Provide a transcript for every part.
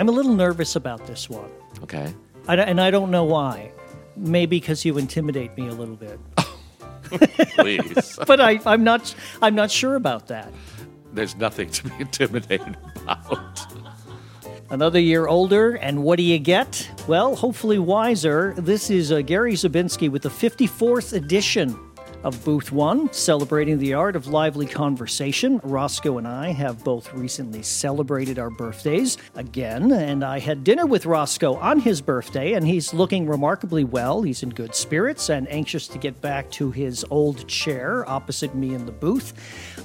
I'm a little nervous about this one, Okay. I, and I don't know why. Maybe because you intimidate me a little bit, Please. but I, I'm not. I'm not sure about that. There's nothing to be intimidated about. Another year older, and what do you get? Well, hopefully wiser. This is uh, Gary Zabinski with the 54th edition of Booth One, celebrating the art of lively conversation. Roscoe and I have both recently celebrated our birthdays again, and I had dinner with Roscoe on his birthday, and he's looking remarkably well. He's in good spirits and anxious to get back to his old chair opposite me in the booth.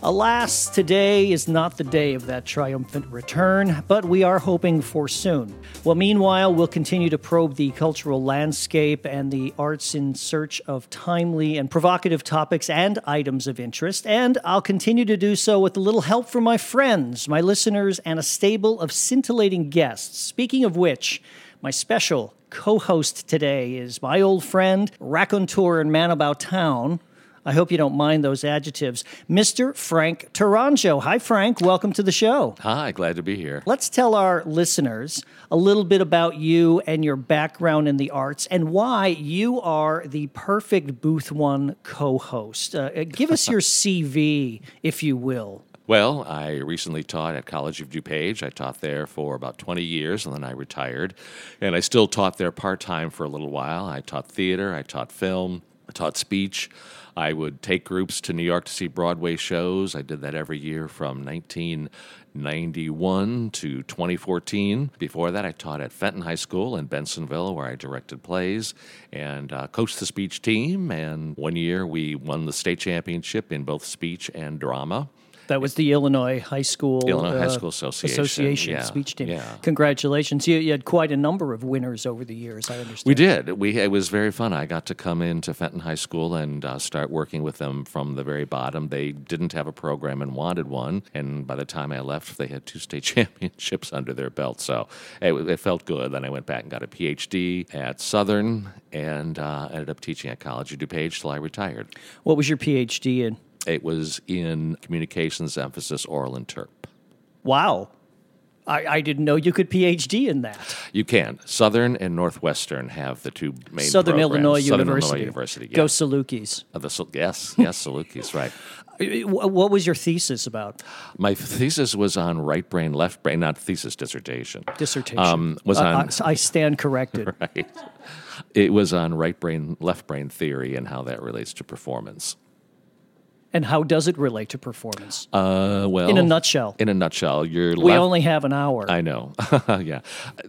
Alas, today is not the day of that triumphant return, but we are hoping for soon. Well, meanwhile, we'll continue to probe the cultural landscape and the arts in search of timely and provocative topics and items of interest, and I'll continue to do so with a little help from my friends, my listeners, and a stable of scintillating guests. Speaking of which, my special co host today is my old friend, raconteur and man about town. I hope you don't mind those adjectives. Mr. Frank Tourangeau. Hi, Frank. Welcome to the show. Hi, glad to be here. Let's tell our listeners a little bit about you and your background in the arts and why you are the perfect Booth One co host. Uh, give us your CV, if you will. Well, I recently taught at College of DuPage. I taught there for about 20 years and then I retired. And I still taught there part time for a little while. I taught theater, I taught film, taught speech. I would take groups to New York to see Broadway shows. I did that every year from 1991 to 2014. Before that, I taught at Fenton High School in Bensenville, where I directed plays and uh, coached the speech team. And one year, we won the state championship in both speech and drama. That was the Illinois High School uh, Illinois High School Association, Association yeah, speech team. yeah. Congratulations! You, you had quite a number of winners over the years. I understand. We did. We it was very fun. I got to come into Fenton High School and uh, start working with them from the very bottom. They didn't have a program and wanted one, and by the time I left, they had two state championships under their belt. So it, it felt good. Then I went back and got a PhD at Southern, and uh, ended up teaching at College of DuPage till I retired. What was your PhD in? It was in communications emphasis oral interp. Wow. I, I didn't know you could PhD in that. You can. Southern and Northwestern have the two main Southern programs. Illinois Southern University. Illinois University. Go Yeah. Salukis. Uh, the, yes, yes, Salukis, right. What was your thesis about? My thesis was on right brain, left brain, not thesis, dissertation. Dissertation. Um, was Uh, on I, I stand corrected. right. It was on right brain, left brain theory and how that relates to performance. And how does it relate to performance? Uh, well, In a nutshell. In a nutshell, your we left, only have an hour. I know. yeah.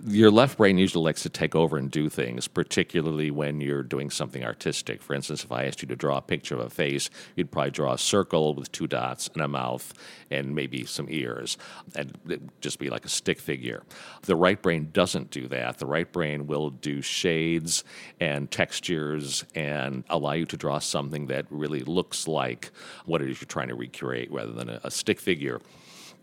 Your left brain usually likes to take over and do things, particularly when you're doing something artistic. For instance, if I asked you to draw a picture of a face, you'd probably draw a circle with two dots and a mouth and maybe some ears, and it'd just be like a stick figure. The right brain doesn't do that. The right brain will do shades and textures and allow you to draw something that really looks like what it is you're trying to recreate rather than a, a stick figure.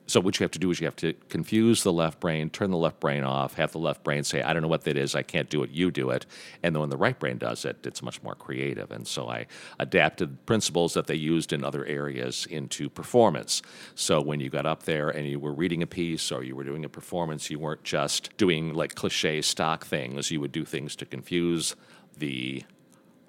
So what you have to do is you have to confuse the left brain, turn the left brain off, have the left brain say, "I don't know what that is. I can't do it. You do it." And then when the right brain does it, it's much more creative. And so I adapted principles that they used in other areas into performance. So when you got up there and you were reading a piece or you were doing a performance, you weren't just doing like cliche stock things. You would do things to confuse the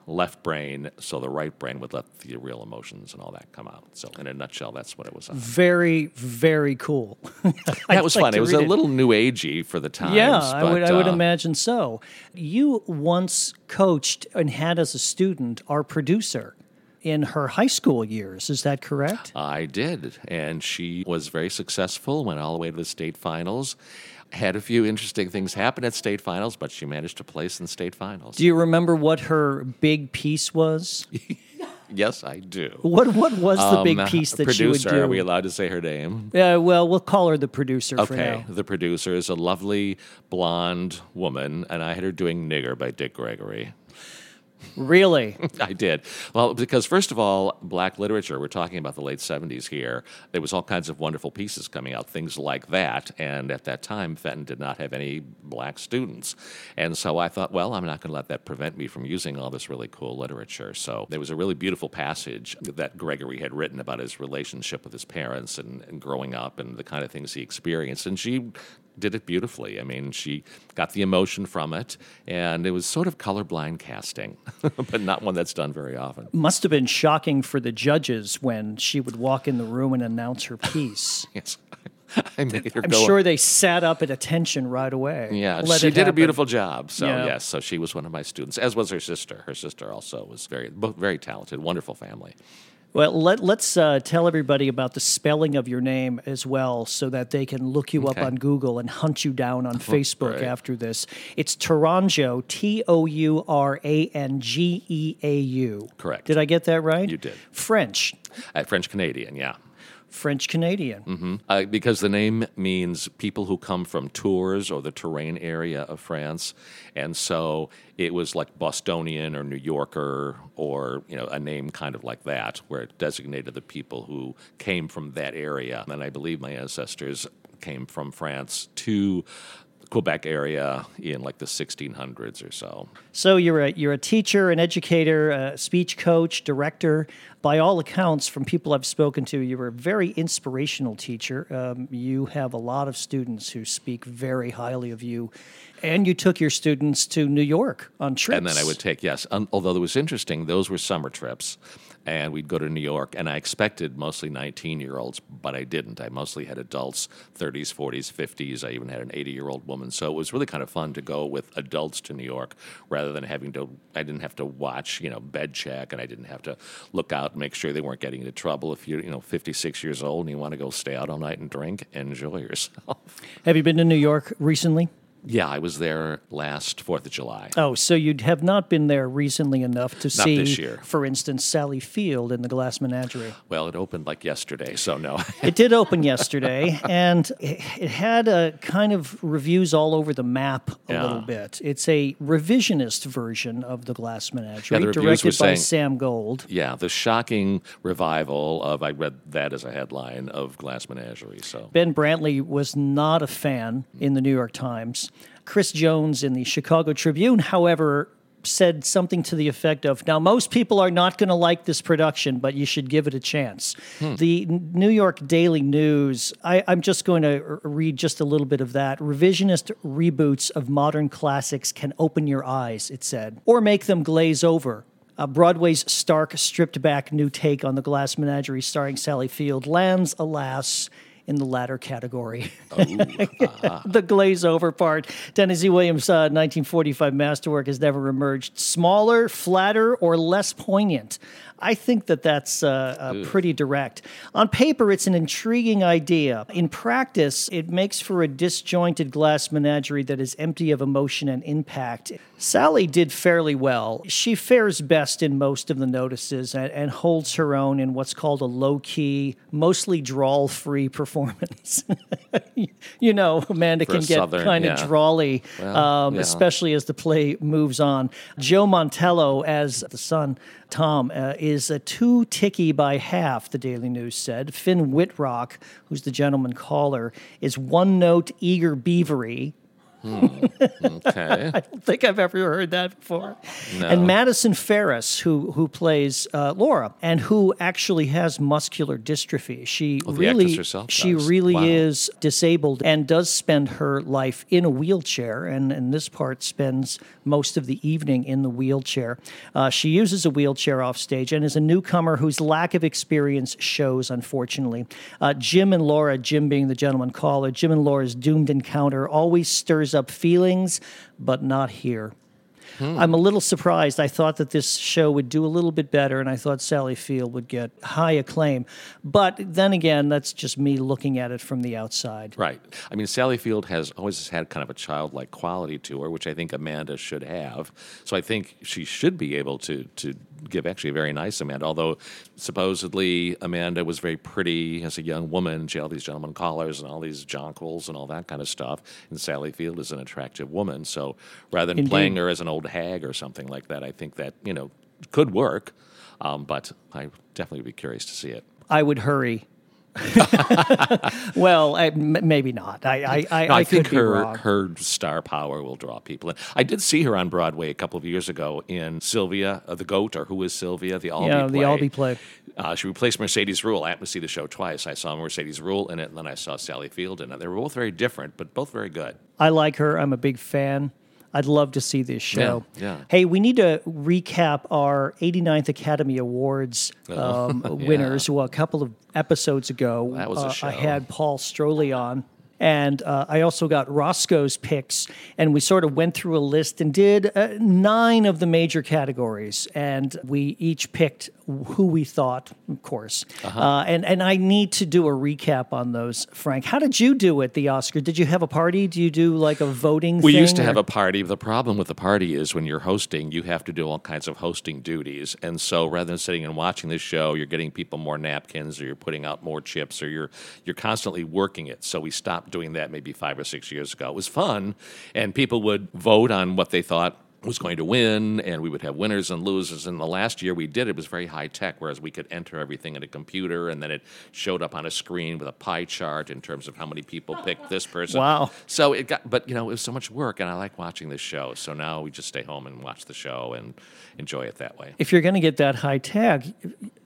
left brain so the right brain would let the real emotions and all that come out. So in a nutshell, that's what it was on. very, very cool. That was like fun. It was a it. little new agey for the times. Yeah, I would, but, I would uh, imagine so. You once coached and had as a student our producer in her high school years. Is that correct? I did, and she was very successful. Went all the way to the state finals. Had a few interesting things happen at state finals, but she managed to place in state finals. Do you remember what her big piece was? yes, I do. What what was the big Um, piece that producer, she would do? Are we allowed to say her name? Yeah, well, we'll call her the producer for Okay, the producer is a lovely blonde woman, and I had her doing "Nigger" by Dick Gregory. Really? I did. Well, because first of all, black literature, we're talking about the late 70s here, there was all kinds of wonderful pieces coming out, things like that. And at that time, Fenton did not have any black students. And so I thought, well, I'm not going to let that prevent me from using all this really cool literature. So there was a really beautiful passage that Gregory had written about his relationship with his parents and, and growing up and the kind of things he experienced. And she did it beautifully. I mean, she got the emotion from it, and it was sort of colorblind casting, but not one that's done very often. Must have been shocking for the judges when she would walk in the room and announce her piece. Yes. I made her I'm go. sure they sat up at attention right away. Yeah, Let she did a beautiful job. So Yeah. yes, so she was one of my students, as was her sister. Her sister also was very, both very talented, wonderful family. Well, let, let's uh, tell everybody about the spelling of your name as well so that they can look you up on Google and hunt you down on Facebook great. after this. It's Tourangeau, T O U R A N G E A U. Correct. Did I get that right? You did. French. Uh, French Canadian, yeah. French Canadian. hmm Uh, because the name means people who come from Tours or the Touraine area of France, and so it was like Bostonian or New Yorker or you know a name kind of like that, where it designated the people who came from that area. And I believe my ancestors came from France to Quebec area in like the 1600s or so. So you're a you're a teacher, an educator, a speech coach, director. By all accounts, from people I've spoken to, you were a very inspirational teacher. Um, you have a lot of students who speak very highly of you, and you took your students to New York on trips. And then I would take, yes. Um, although it was interesting, those were summer trips. And we'd go to New York, and I expected mostly 19 year olds, but I didn't. I mostly had adults, 30s, 40s, 50s. I even had an 80 year old woman. So it was really kind of fun to go with adults to New York rather than having to, I didn't have to watch, you know, bed check, and I didn't have to look out and make sure they weren't getting into trouble. If you're, you know, 56 years old and you want to go stay out all night and drink, enjoy yourself. have you been to New York recently? Yeah, I was there last 4th of July. Oh, so you have not been there recently enough to see, this year. for instance, Sally Field in the Glass Menagerie. Well, it opened like yesterday, so no. It did open yesterday, and it had a kind of reviews all over the map a Yeah. little bit. It's a revisionist version of the Glass Menagerie, Yeah, the directed by saying- Sam Gold. Yeah, the shocking revival of I read that as a headline of Glass Menagerie. So Ben Brantley was not a fan in the New York Times. Chris Jones in the Chicago Tribune, however, said something to the effect of Now, most people are not going to like this production, but you should give it a chance. The New York Daily News, I, I'm just going to read just a little bit of that. Revisionist reboots of modern classics can open your eyes, it said, or make them glaze over. Uh, Broadway's stark, stripped back new take on the Glass Menagerie starring Sally Field lands, alas, in the latter category. the glaze over part. Tennessee Williams' uh, 1945 masterwork has never emerged smaller, flatter, or less poignant. I think that that's uh, uh, pretty direct. On paper, it's an intriguing idea. In practice, it makes for a disjointed glass menagerie that is empty of emotion and impact. Sally did fairly well. She fares best in most of the notices and, and holds her own in what's called a low key, mostly drawl free performance. you know, Amanda For can get kind of yeah. drawly, um, yeah. especially as the play moves on. Joe Mantello as the son, Tom, uh, is a too ticky by half, the Daily News said. Finn Wittrock, who's the gentleman caller, is one note eager beavery. Okay, I don't think I've ever heard that before. And Madison Ferris, who who plays uh, Laura, and who actually has muscular dystrophy. She the really, she does. really Wow. is disabled and does spend her life in a wheelchair. And in this part, spends most of the evening in the wheelchair. Uh, she uses a wheelchair off stage and is a newcomer whose lack of experience shows. Unfortunately, uh, Jim and Laura, Jim being the gentleman caller, Jim and Laura's doomed encounter always stirs up feelings, but not here. Hmm. I'm a little surprised. I thought that this show would do a little bit better, and I thought Sally Field would get high acclaim. But then again, that's just me looking at it from the outside. right. I mean, Sally Field has always had kind of a childlike quality to her, which I think Amanda should have. So I think she should be able to to give actually a very nice Amanda. Although supposedly Amanda was very pretty as a young woman, she had all these gentlemen callers and all these jonquils and all that kind of stuff. And Sally Field is an attractive woman, so rather than Indeed. playing her as an old hag or something like that, I think that you know could work. Um, but I definitely would be curious to see it. I would hurry well, I, m- maybe not. I I, I, No, I, I think her her star power will draw people in. I did see her on Broadway a couple of years ago in Sylvia uh, the Goat, or Who is Sylvia? The Albee Yeah, play. the Albee play. Uh, she replaced Mercedes Ruehl. I happened to see the show twice. I saw Mercedes Ruehl in it, and then I saw Sally Field in it. They were both very different, but both very good. I like her. I'm a big fan. I'd love to see this show. yeah. Hey, we need to recap our 89th Academy Awards um, winners. Well, a couple of episodes ago, That was a uh, show. I had Paul Stroili on. And uh, I also got Roscoe's picks, and we sort of went through a list and did uh, nine of the major categories, and we each picked who we thought, of course. Uh-huh. uh and and I need to do a recap on those, Frank. How did you do at the Oscar? Did you have a party? Do you do like a voting? We used to or- have a party. The problem with the party is when you're hosting, you have to do all kinds of hosting duties. And so rather than sitting and watching the show, you're getting people more napkins or you're putting out more chips or you're you're constantly working it. So we stopped doing that maybe 5 or 6 years ago. It was fun and people would vote on what they thought was going to win, and we would have winners and losers. And the last year we did it was very high tech, whereas we could enter everything in a computer, and then it showed up on a screen with a pie chart in terms of how many people picked this person. Wow. So it got, but you know, it was so much work, and I like watching this show. So now we just stay home and watch the show and enjoy it that way. if you're going to get that high tech,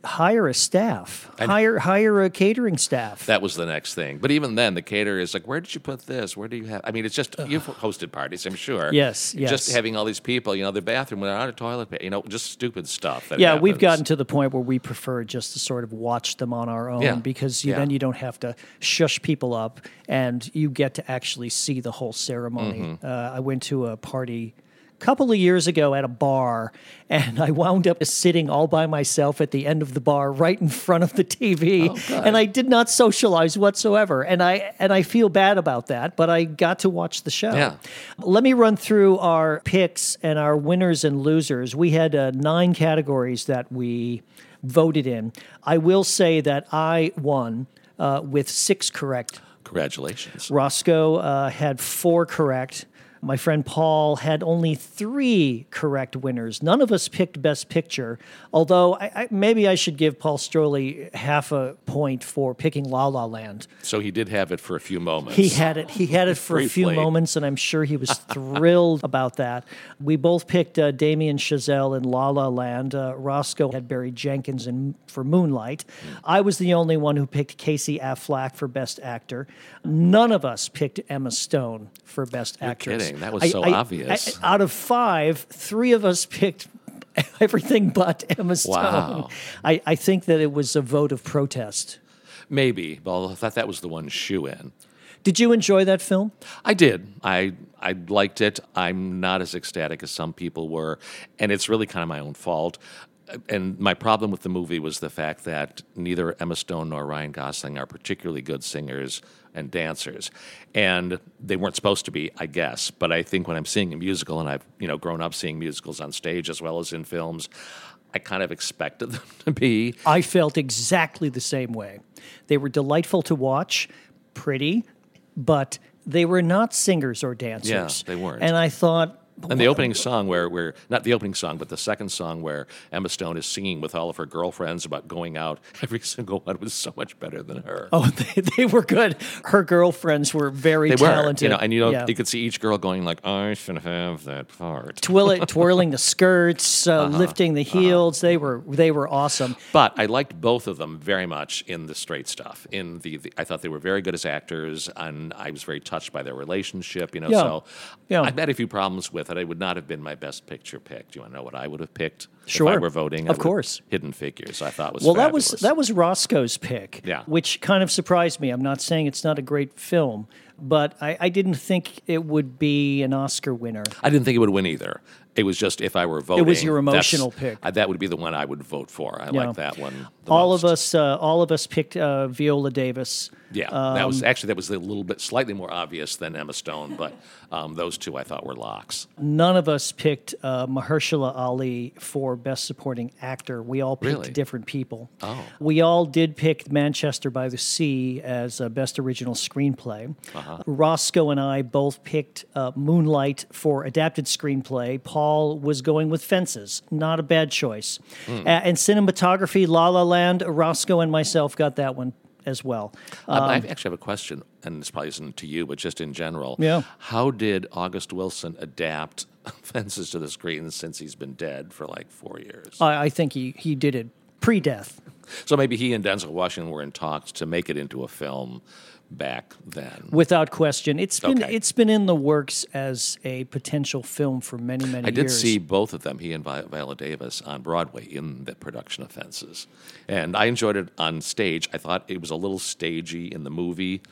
hire a staff, hire hire a catering staff. That was the next thing. But even then, the caterer is like, "Where did you put this? Where do you have?" I mean, it's just you've hosted parties, I'm sure. Yes, yes. Just having all these people, you know, the bathroom without a toilet, pa- you know, just stupid stuff. That yeah, we've gotten to the point where we prefer just to sort of watch them on our own Yeah. because you, Yeah. then you don't have to shush people up and you get to actually see the whole ceremony. Mm-hmm. Uh, I went to a party couple of years ago at a bar and I wound up sitting all by myself at the end of the bar right in front of the TV Oh, and I did not socialize whatsoever and I and I feel bad about that but I got to watch the show. Yeah. Let me run through our picks and our winners and losers. We had uh, nine categories that we voted in. I will say that I won uh, with six correct. Congratulations. Roscoe uh, had four correct. My friend Paul had only three correct winners. None of us picked Best Picture, although I, I, maybe I should give Paul Stroili half a point for picking La La Land. So he did have it for a few moments. He had it. He had it for a few moments, and I'm sure he was thrilled about that. We both picked uh, Damien Chazelle in La La Land. Uh, Roscoe had Barry Jenkins in for Moonlight. I was the only one who picked Casey Affleck for Best Actor. None of us picked Emma Stone for Best Actress. kidding. That was so obvious. out of five, three of us picked. Everything but Emma Stone. Wow. I, I think that it was a vote of protest. Maybe. Well, I thought that was the one shoe in. Did you enjoy that film? I did. I I liked it. I'm not as ecstatic as some people were, and it's really kind of my own fault. And my problem with the movie was the fact that neither Emma Stone nor Ryan Gosling are particularly good singers and dancers, and they weren't supposed to be, I guess. But I think when I'm seeing a musical, and I've you know grown up seeing musicals on stage as well as in films, I kind of expected them to be. I felt exactly the same way. They were delightful to watch, pretty, but they were not singers or dancers. Yeah, they weren't. And I thought, And the opening song, where, where not the opening song, but the second song, where Emma Stone is singing with all of her girlfriends about going out, every single one was so much better than her. oh, they, they were good. Her girlfriends were very they were, talented. you know, and you know, Yeah. you could see each girl going like, "I should have that part." Twirling, twirling the skirts, uh, Uh-huh. lifting the heels. They were they were awesome. But I liked both of them very much in the straight stuff. In the, the I thought they were very good as actors, and I was very touched by their relationship. You know, Yeah. so Yeah. I've had a few problems with it. I would not have been my best picture pick. Do you want to know what I would have picked if Sure. I were voting? Of course. Hidden Figures. I thought was Well, that was that was Roscoe's pick, Yeah. which kind of surprised me. I'm not saying it's not a great film, but I, I didn't think it would be an Oscar winner. I didn't think it would win either. It was just if I were voting. It was your emotional pick. uh, that would be the one I would vote for. I Yeah. like that one. all most. of us, uh, all of us picked uh, Viola Davis. Yeah, that Um, was actually that was a little bit slightly more obvious than Emma Stone, but um, those two I thought were locks. None of us picked uh, Mahershala Ali for Best Supporting Actor. We all picked Really? different people. Oh. We all did pick Manchester by the Sea as uh, Best Original Screenplay. Uh-huh. Roscoe and I both picked uh, Moonlight for Adapted Screenplay. Paul was going with Fences. Not a bad choice. Hmm. Uh, and cinematography, La La Land, Roscoe and myself got that one as well. Um, I actually have a question, and this probably isn't to you, but just in general. Yeah. How did August Wilson adapt Fences to the Screen since he's been dead for like four years? I, I think he, he did it pre death. So maybe he and Denzel Washington were in talks to make it into a film back then. Without question, it's been Okay. it's been in the works as a potential film for many many I did years. see both of them, he and Vi- Viola Davis, on Broadway in the production of Fences. And I enjoyed it on stage. I thought it was a little stagey in the movie.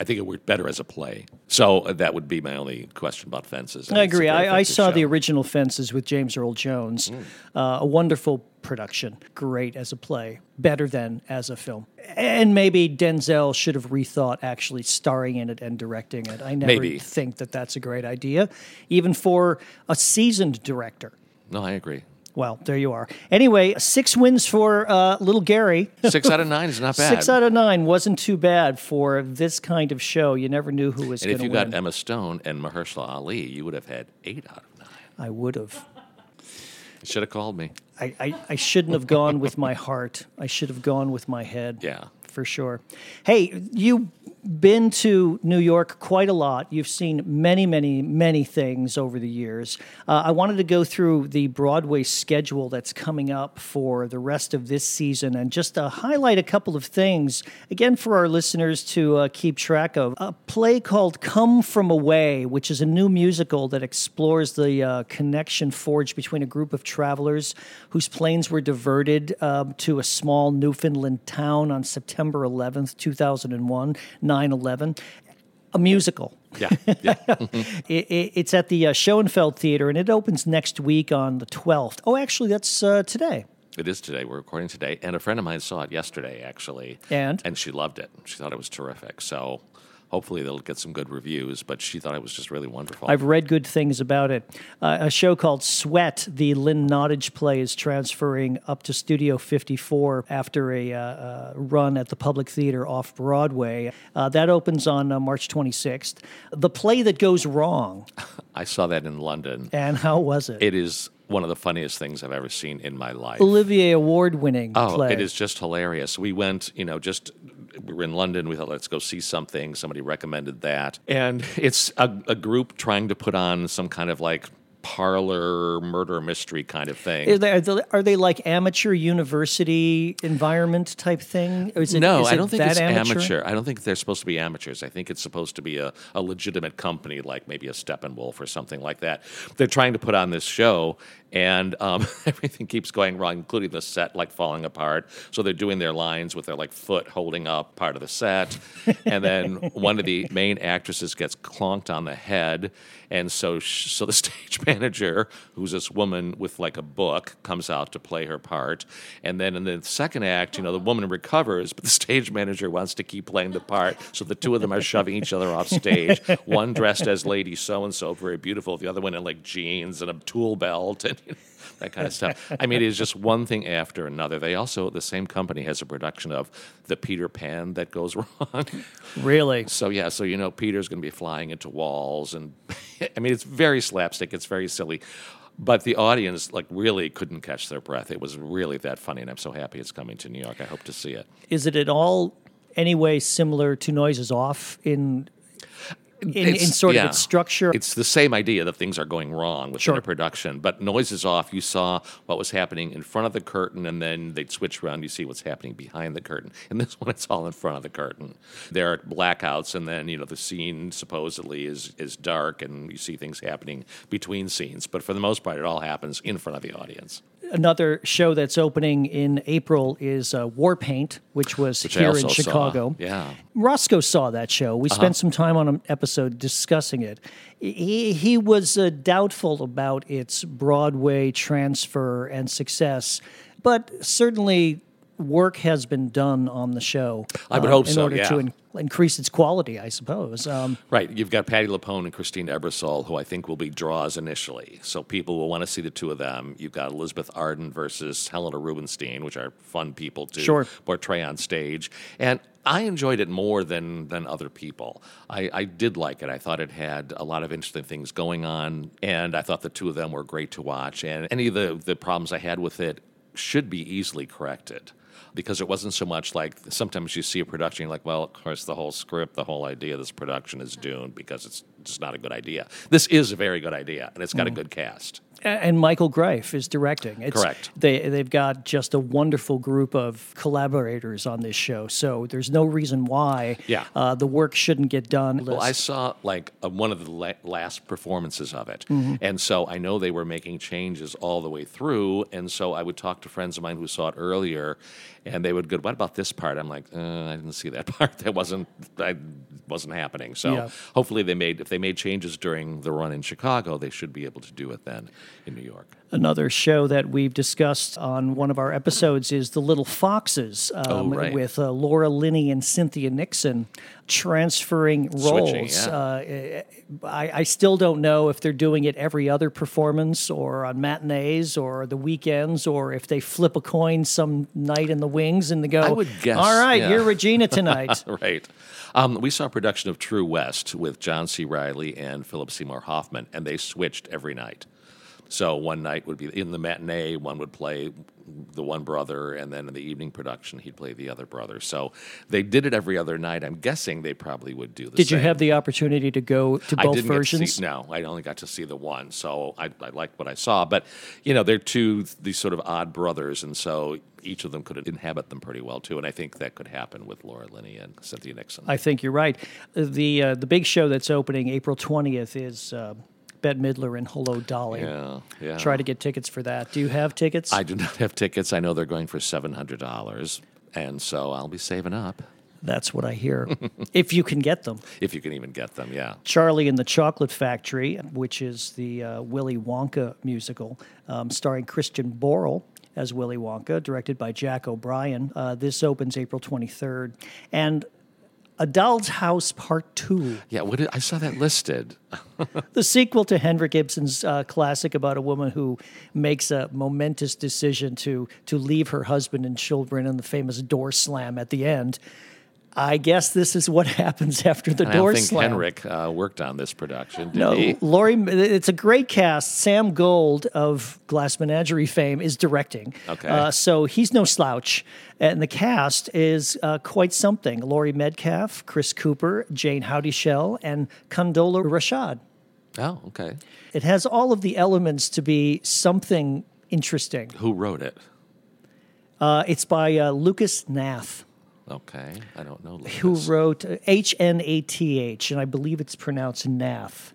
I think it worked better as a play. So uh, that would be my only question about Fences. I It's agree. I, I saw the original Fences with James Earl Jones. Mm. Uh, a wonderful production. Great as a play. Better than as a film. And maybe Denzel should have rethought actually starring in it and directing it. I never Maybe. think that that's a great idea, even for a seasoned director. No, I agree. Well, there you are. Anyway, six wins for uh, little Gary. Six out of nine is not bad. Six out of nine wasn't too bad for this kind of show. You never knew who was and if you got Emma Stone and Mahershala Ali, you would have had eight out of nine. I would have. You should have called me. I, I, I shouldn't have gone with my heart. I should have gone with my head. Yeah. For sure. Hey, you've been to New York quite a lot. You've seen many, many, many things over the years. Uh, I wanted to go through the Broadway schedule that's coming up for the rest of this season and just uh, highlight a couple of things, again, for our listeners to uh, keep track of. A play called Come From Away, which is a new musical that explores the uh, connection forged between a group of travelers whose planes were diverted um, to a small Newfoundland town on September 11th, 2001, 9 11. A musical. Yeah. yeah. It, it, it's at the uh, Schoenfeld Theater and it opens next week on the 12th. Oh, actually, that's uh, today. It is today. We're recording today, and a friend of mine saw it yesterday, actually, And? and she loved it. She thought it was terrific. So hopefully they'll get some good reviews. But she thought it was just really wonderful. I've read good things about it. Uh, a show called Sweat, the Lynn Nottage play, is transferring up to Studio 54 after a uh, uh, run at the Public Theater off Broadway. Uh, that opens on uh, March 26th. The play that goes wrong. I saw that in London. And how was it? It is one of the funniest things I've ever seen in my life. Olivier Award winning Oh, play. it is just hilarious. We went, you know, just we were in London. We thought, let's go see something. Somebody recommended that, and it's a, a group trying to put on some kind of like parlor murder mystery kind of thing. Are they, are they, are they like amateur university environment type thing? Or is it, no, I don't think that it's amateur? amateur. I don't think they're supposed to be amateurs. I think it's supposed to be a, a legitimate company, like maybe a Steppenwolf or something like that. They're trying to put on this show, and um, everything keeps going wrong, including the set like falling apart. So they're doing their lines with their like foot holding up part of the set, and then one of the main actresses gets clonked on the head, and so sh- so the stage manager, who's this woman with like a book, comes out to play her part, and then in the second act, you know, the woman recovers, but the stage manager wants to keep playing the part, so the two of them are shoving each other off stage. One dressed as Lady So and So, very beautiful. The other one in like jeans and a tool belt and. You know, that kind of stuff. I mean, it is just one thing after another. They also, the same company has a production of the Peter Pan that goes wrong. Really? So yeah, so you know Peter's going to be flying into walls, and I mean it's very slapstick. It's very silly, but the audience like really couldn't catch their breath. It was really that funny, and I'm so happy it's coming to New York. I hope to see it. Is it at all any way similar to Noises Off in in, in sort yeah. of its structure? It's the same idea that things are going wrong within Sure. a production, but Noises Off. You saw what was happening in front of the curtain, and then they'd switch around. You see what's happening behind the curtain. And this one, it's all in front of the curtain. There are blackouts, and then you know the scene supposedly is is dark, and you see things happening between scenes. But for the most part, it all happens in front of the audience. Another show that's opening in April is uh, War Paint, which was Which here in saw. Chicago. Yeah. Roscoe saw that show. We Uh-huh. spent some time on an episode discussing it. He, he was uh, doubtful about its Broadway transfer and success, but certainly work has been done on the show. I would uh, hope in so, order to in- increase its quality, I suppose. Um, Right. You've got Patti LuPone and Christine Ebersole, who I think will be draws initially. So people will want to see the two of them. You've got Elizabeth Arden versus Helena Rubinstein, which are fun people to Sure. portray on stage. And I enjoyed it more than than other people. I, I did like it. I thought it had a lot of interesting things going on, and I thought the two of them were great to watch. And any of the, the problems I had with it should be easily corrected because it wasn't so much like sometimes you see a production, you're like, well, of course, the whole script, the whole idea of this production is doomed because it's just not a good idea. This is a very good idea, and it's got a mm-hmm. good cast. And Michael Greif is directing. It's, Correct. They they've got just a wonderful group of collaborators on this show, so there's no reason why Yeah. uh, the work shouldn't get done. Well, I saw like uh, one of the la- last performances of it, Mm-hmm. and so I know they were making changes all the way through. And so I would talk to friends of mine who saw it earlier, and they would go, "What about this part?" I'm like, uh, "I didn't see that part. That wasn't that wasn't happening." So Yeah. hopefully they made if they made changes during the run in Chicago, they should be able to do it then in New York. Another show that we've discussed on one of our episodes is The Little Foxes um, Oh, right. with uh, Laura Linney and Cynthia Nixon transferring roles. Switching, yeah. uh, I, I still don't know if they're doing it every other performance or on matinees or the weekends or if they flip a coin some night in the wings and they go, I would guess, all right, yeah." you're Regina tonight. right. Um, we saw a production of True West with John C. Reilly and Philip Seymour Hoffman, and they switched every night. So one night would be in the matinee, one would play the one brother, and then in the evening production, he'd play the other brother. So they did it every other night. I'm guessing they probably would do the Did you have the opportunity to go to I both didn't Get versions? to see, no, I only got to see the one, so I, I liked what I saw. But you know, they're two these sort of odd brothers, and so each of them could inhabit them pretty well too. And I think that could happen with Laura Linney and Cynthia Nixon. I think you're right. The uh, the big show that's opening April 20th is uh, Bette Midler and Hello Dolly. yeah, yeah. Try to get tickets for that. Do you have tickets? I do not have tickets. I know they're going for seven hundred dollars, and so I'll be saving up That's what I hear. if you can get them. if you can even get them. Yeah. Charlie and the Chocolate Factory, which is the uh, Willy Wonka musical, um, starring Christian Borle as Willy Wonka, directed by Jack O'Brien. Uh, this opens April 23rd. And A Doll's House Part 2. Yeah, what did, I saw that listed. the sequel to Henrik Ibsen's uh, classic about a woman who makes a momentous decision to to leave her husband and children and the famous door slam at the end. I guess this is what happens after the I door think slam. Henrik uh, worked on this production. Did No, he? Laurie. It's a great cast. Sam Gold of Glass Menagerie fame is directing. Okay. uh, so he's no slouch, and the cast is uh, quite something. Laurie Metcalf, Chris Cooper, Jayne Houdyshell, and Condola Rashad. Oh, okay. It has all of the elements to be something interesting. Who wrote it? Uh, it's by uh, Lucas Hnath, Okay, I don't know. who wrote H N A T H, and I believe it's pronounced Nath.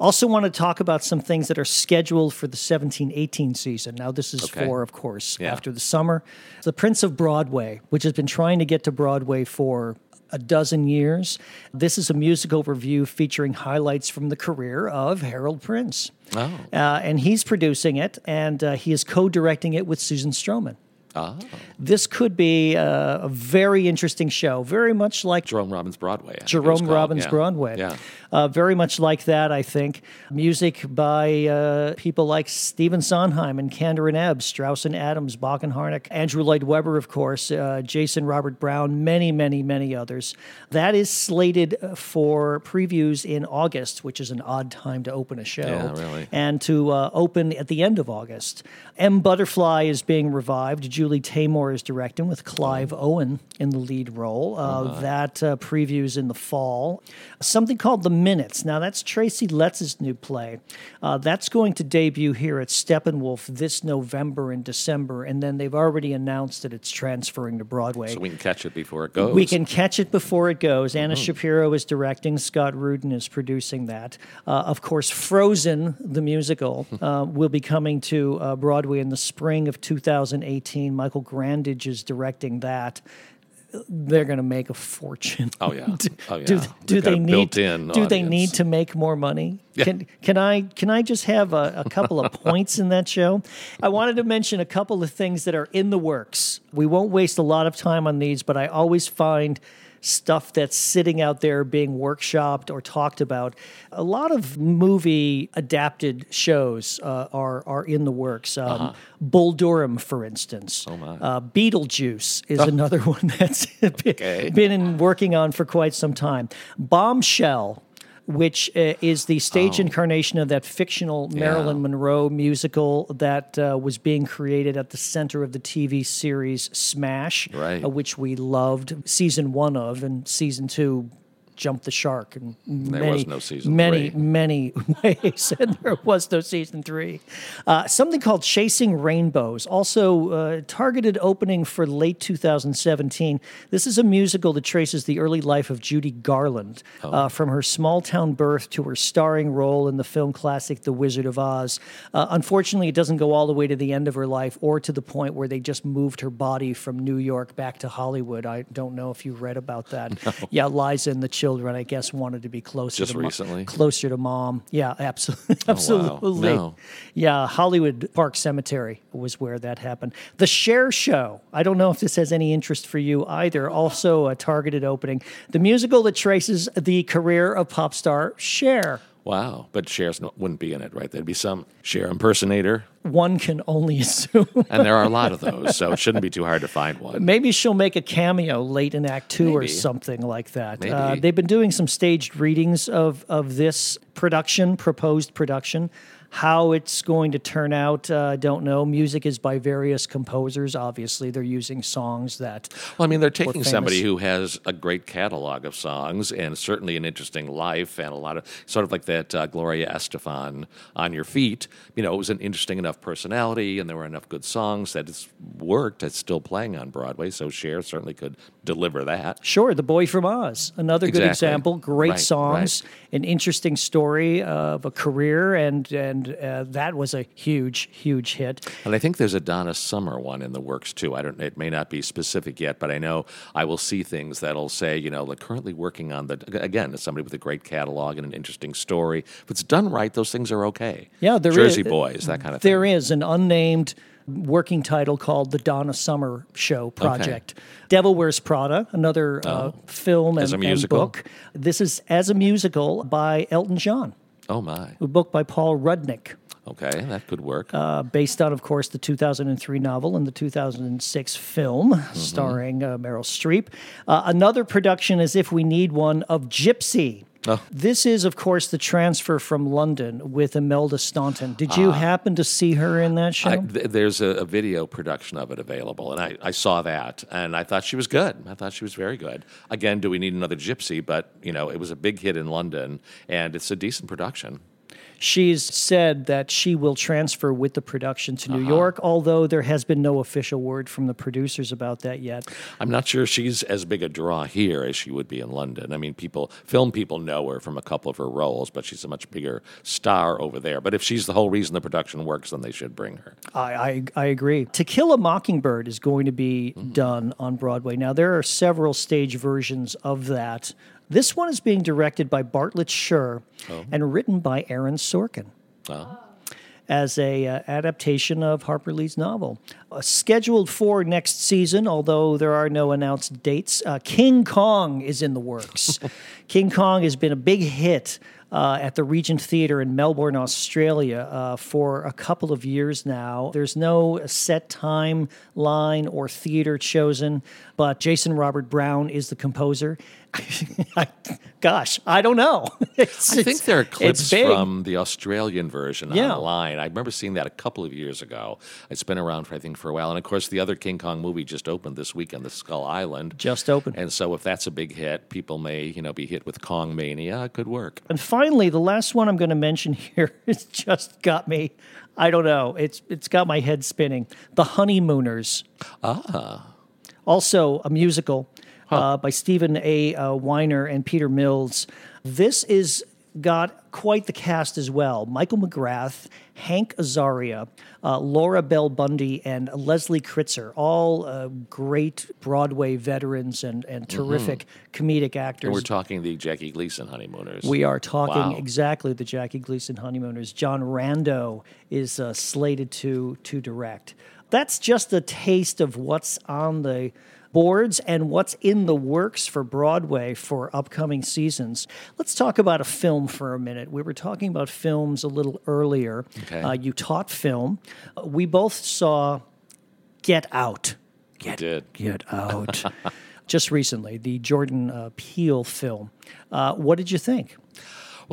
Also, want to talk about some things that are scheduled for the 17 18 season. Now, this is Okay. for, of course, Yeah. after the summer. The Prince of Broadway, which has been trying to get to Broadway for a dozen years. This is a musical review featuring highlights from the career of Harold Prince. Oh. Uh, and he's producing it, and uh, he is co directing it with Susan Stroman. Oh, This could be uh, a very interesting show, very much like Jerome Robbins Broadway. I think it was Jerome. Robbins Yeah. Broadway. Yeah. Uh, very much like that, I think. Music by uh, people like Stephen Sondheim and Kander and Ebb, Strouse and Adams, Bock and Harnick, Andrew Lloyd Webber, of course, uh, Jason Robert Brown, many, many, many others. That is slated uh, for previews in August, which is an odd time to open a show. Yeah, really. And to uh, open at the end of August. M. Butterfly is being revived. Julie Taymor is directing with Clive Owen in the lead role. Uh, That uh, previews in the fall. Something called The Minutes. Now, that's Tracy Letts' new play. Uh, that's going to debut here at Steppenwolf this November and December, and then they've already announced that it's transferring to Broadway. So we can catch it before it goes. We can catch it before it goes. Anna Mm-hmm. Shapiro is directing. Scott Rudin is producing that. Uh, of course, Frozen, the musical, uh, will be coming to uh, Broadway in the spring of 2018. Michael Grandage is directing that. They're going to make a fortune. Oh, yeah. Oh, yeah. Do, do they need? do they need to make more money? Can can I can I just have a, a couple of points in that show? I wanted to mention a couple of things that are in the works. We won't waste a lot of time on these, but I always find stuff that's sitting out there being workshopped or talked about. A lot of movie adapted shows uh, are are in the works. Um, Bull Durham, for instance. Oh my. Uh, Beetlejuice is another one that's been, Okay. been in working on for quite some time. Bombshell. Which uh, is the stage incarnation of that fictional Marilyn Monroe musical that uh, was being created at the center of the TV series Smash, Right. uh, which we loved season one of, and season two jumped the shark. And There many, was no season many, three. many many ways, and there was no season three. Uh, something called Chasing Rainbows, also uh, targeted opening for late 2017. This is a musical that traces the early life of Judy Garland, Oh. uh, from her small town birth to her starring role in the film classic The Wizard of Oz. Uh, unfortunately, it doesn't go all the way to the end of her life or to the point where they just moved her body from New York back to Hollywood. I don't know if you read about that. Yeah, Liza and the children, I guess, wanted to be closer Just to mo- recently? closer to mom. Yeah, absolutely, absolutely. Oh, No. Yeah, Hollywood Park Cemetery was where that happened. The Cher Show. I don't know if this has any interest for you either. Also a targeted opening. The musical that traces the career of pop star Cher. Wow. But Cher's no, wouldn't be in it, right? There'd be some Cher impersonator. One can only assume. And there are a lot of those, so it shouldn't be too hard to find one. Maybe she'll make a cameo late in Act Two or something like that. Uh, they've been doing some staged readings of of this production, proposed production. How it's going to turn out, uh, I don't know. Music is by various composers. Obviously, they're using songs that Well, I mean, they're taking somebody who has a great catalog of songs and certainly an interesting life and a lot of sort of like that uh, Gloria Estefan on your feet. You know, it was an interesting enough personality and there were enough good songs that it's worked. It's still playing on Broadway, so Cher certainly could deliver that. Sure, The Boy from Oz, another good example. Great Right, songs, an interesting story of a career, and and uh, that was a huge, huge hit. And I think there's a Donna Summer one in the works too. I don't. It may not be specific yet, but I know I will see things that'll say, you know, currently working on the again, somebody with a great catalog and an interesting story. If it's done right, those things are okay. Yeah, there Jersey is- Boys, that kind of There thing. is an unnamed working title called the Donna Summer Show Project. Devil Wears Prada, another uh, film and, As a and book. This is as a musical by Elton John, Oh my. a book by Paul Rudnick. Okay, that could work. uh, based on, of course, the 2003 novel and the 2006 film Mm-hmm. starring uh, Meryl Streep. Uh, another production is If We Need One of Gypsy. Oh. This is, of course, the transfer from London with Imelda Staunton. Did you ah. happen to see her in that show? I, th- there's a, a video production of it available, and I, I saw that, and I thought she was good. I thought she was very good. Again, do we need another Gypsy? But you know, it was a big hit in London, and it's a decent production. She's said that she will transfer with the production to New Uh-huh. York, although there has been no official word from the producers about that yet. I'm not sure she's as big a draw here as she would be in London. I mean, people, film people know her from a couple of her roles, but she's a much bigger star over there. But if she's the whole reason the production works, then they should bring her. I, I, I agree. To Kill a Mockingbird is going to be Mm-hmm. done on Broadway. Now, there are several stage versions of that. This one is being directed by Bartlett Sher Oh. and written by Aaron Sorkin as a uh, adaptation of Harper Lee's novel. Uh, scheduled for next season, although there are no announced dates. Uh, King Kong is in the works. King Kong has been a big hit. Uh, at the Regent Theatre in Melbourne, Australia, uh, for a couple of years now. There's no set timeline or theater chosen, but Jason Robert Brown is the composer. Gosh, I don't know. It's- I think there are clips from the Australian version Yeah. online. I remember seeing that a couple of years ago. It's been around for I think for a while, and of course the other King Kong movie just opened this weekend, the Skull Island. Just opened. And so if that's a big hit, people may you know be hit with Kong mania. It could work. And finally, the last one I'm going to mention here has just got me. I don't know. It's it's got my head spinning. The Honeymooners. Ah. Also a musical uh, by Stephen A. Uh, Weiner and Peter Mills. This is got quite the cast as well. Michael McGrath, Hank Azaria, uh, Laura Bell Bundy, and Leslie Kritzer. All uh, great Broadway veterans and and terrific comedic actors. We're talking the Jackie Gleason honeymooners. We are talking Wow. exactly the Jackie Gleason honeymooners. John Rando is uh, slated to to direct. That's just a taste of what's on the boards and what's in the works for Broadway for upcoming seasons. Let's talk about a film for a minute. We were talking about films a little earlier. Okay. Uh, you taught film. Uh, We both saw Get Out. We did. Get Out. just recently, the Jordan uh, Peele film. Uh, what did you think?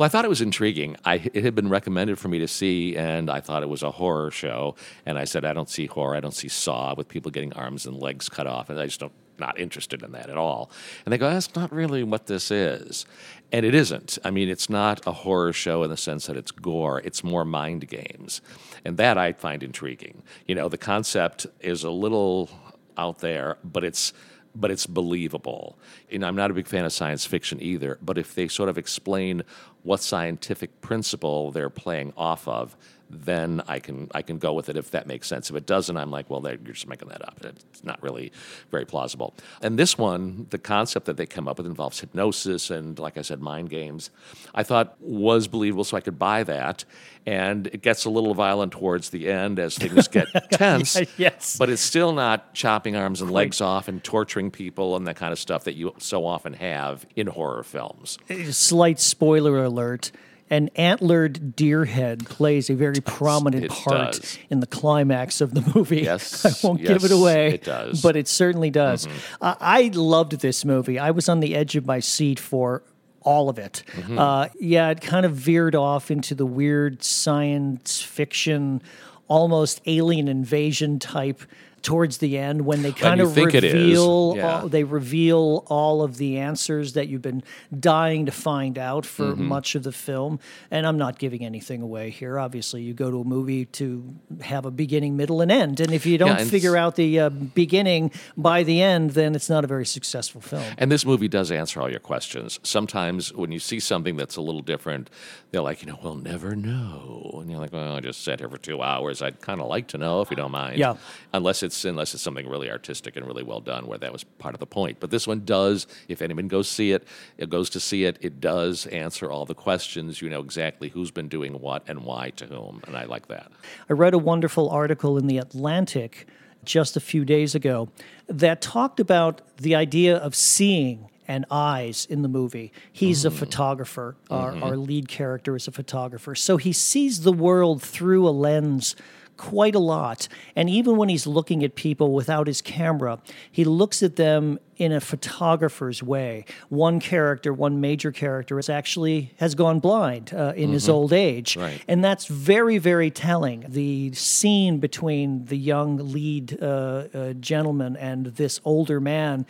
Well, I thought it was intriguing. I, it had been recommended for me to see, and I thought it was a horror show. And I said, I don't see horror. I don't see Saw with people getting arms and legs cut off, and I just don't not interested in that at all. And they go, that's not really what this is. And it isn't. I mean, it's not a horror show in the sense that it's gore, it's more mind games. And that I find intriguing. You know, the concept is a little out there, but it's but it's believable. And I'm not a big fan of science fiction either, but if they sort of explain what scientific principle they're playing off of, then I can I can go with it if that makes sense. If it doesn't, I'm like, well, you're just making that up. It's not really very plausible. And this one, the concept that they come up with involves hypnosis and, like I said, mind games. I thought was believable, so I could buy that. And it gets a little violent towards the end as things get tense. yes, but it's still not chopping arms and legs off and torturing people and that kind of stuff that you so often have in horror films. Slight spoiler alert an antlered deer head plays a very prominent it part does. in the climax of the movie. Yes, I won't give it away. it does. Mm-hmm. But it certainly does. Uh, I loved this movie. I was on the edge of my seat for all of it. Mm-hmm. Uh, yeah, it kind of veered off into the weird science fiction, almost alien invasion type towards the end when they kind of think it is. reveal Yeah. all, they reveal all of the answers that you've been dying to find out for Mm-hmm. much of the film. And I'm not giving anything away here. Obviously, you go to a movie to have a beginning, middle, and end. And if you don't and figure out the uh, beginning by the end, then it's not a very successful film. And this movie does answer all your questions. Sometimes when you see something that's a little different, they're like, you know, we'll never know. And you're like, well, I just sat here for two hours. I'd kind of like to know if you don't mind. Yeah. Unless it's unless it's something really artistic and really well done, where that was part of the point. But this one does. If anyone goes see it, it goes to see it. It does answer all the questions. You know exactly who's been doing what and why to whom, and I like that. I read a wonderful article in The Atlantic just a few days ago that talked about the idea of seeing and eyes in the movie. He's a mm-hmm. photographer. Our, mm-hmm. our lead character is a photographer. So he sees the world through a lens quite a lot. And even when he's looking at people without his camera, he looks at them in a photographer's way. One character, one major character, is actually has gone blind uh, in his old age, Right. and that's very, very telling. The scene between the young lead uh, uh, gentleman and this older man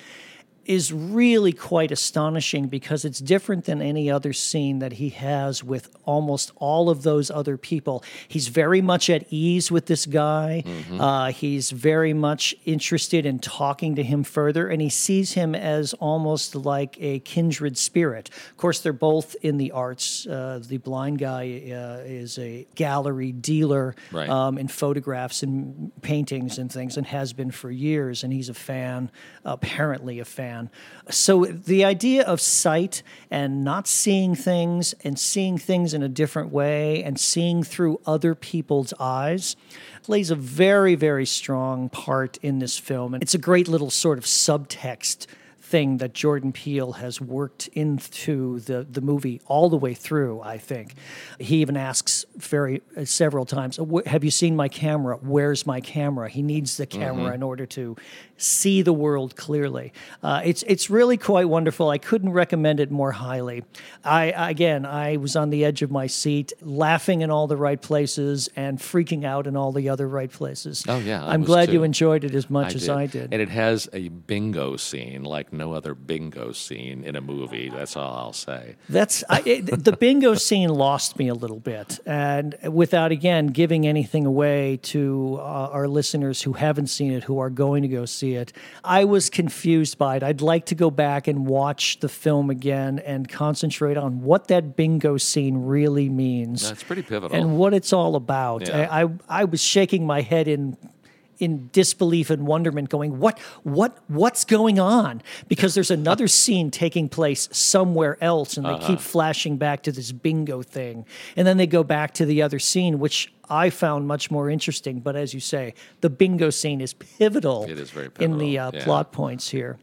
is really quite astonishing because it's different than any other scene that he has with almost all of those other people. He's very much at ease with this guy. Uh, he's very much interested in talking to him further, and he sees him as almost like a kindred spirit. Of course, they're both in the arts. Uh, the blind guy uh, is a gallery dealer Right. um, in photographs and paintings and things, and has been for years. And he's a fan, apparently a fan. So the idea of sight and not seeing things and seeing things in a different way and seeing through other people's eyes plays a very, very strong part in this film. And it's a great little sort of subtext thing that Jordan Peele has worked into the, the movie all the way through, I think. He even asks very uh, several times, Have you seen my camera? Where's my camera? He needs the camera in order to see the world clearly. Uh, it's, it's really quite wonderful. I couldn't recommend it more highly. I, again, I was on the edge of my seat, laughing in all the right places and freaking out in all the other right places. Oh, yeah, I I'm glad you enjoyed it as much as I did. And it has a bingo scene like no other bingo scene in a movie. That's all I'll say. That's I, it, the bingo scene lost me a little bit, and without again giving anything away to uh, our listeners who haven't seen it, who are going to go see it, I was confused by it. I'd like to go back and watch the film again and concentrate on what that bingo scene really means That's pretty pivotal. and what it's all about. Yeah. I, I I was shaking my head in in disbelief and wonderment going what what what's going on because there's another scene taking place somewhere else and they Uh-huh. keep flashing back to this bingo thing and then they go back to the other scene which I found much more interesting. But as you say, the bingo scene is pivotal. It is very in the uh, yeah. plot points here.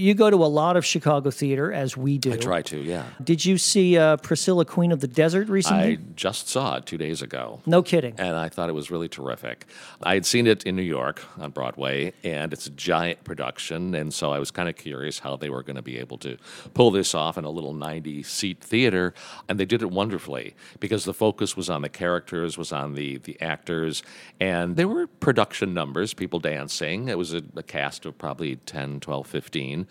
You go to a lot of Chicago theater, as we do. I try to, yeah. Did you see uh, Priscilla, Queen of the Desert recently? I just saw it two days ago. no kidding. and I thought it was really terrific. I had seen it in New York on Broadway, and it's a giant production, and so I was kind of curious how they were going to be able to pull this off in a little 90 seat theater, and they did it wonderfully because the focus was on the characters, was on the the actors, and there were production numbers, people dancing. It was a, a cast of probably 10, 12, 15.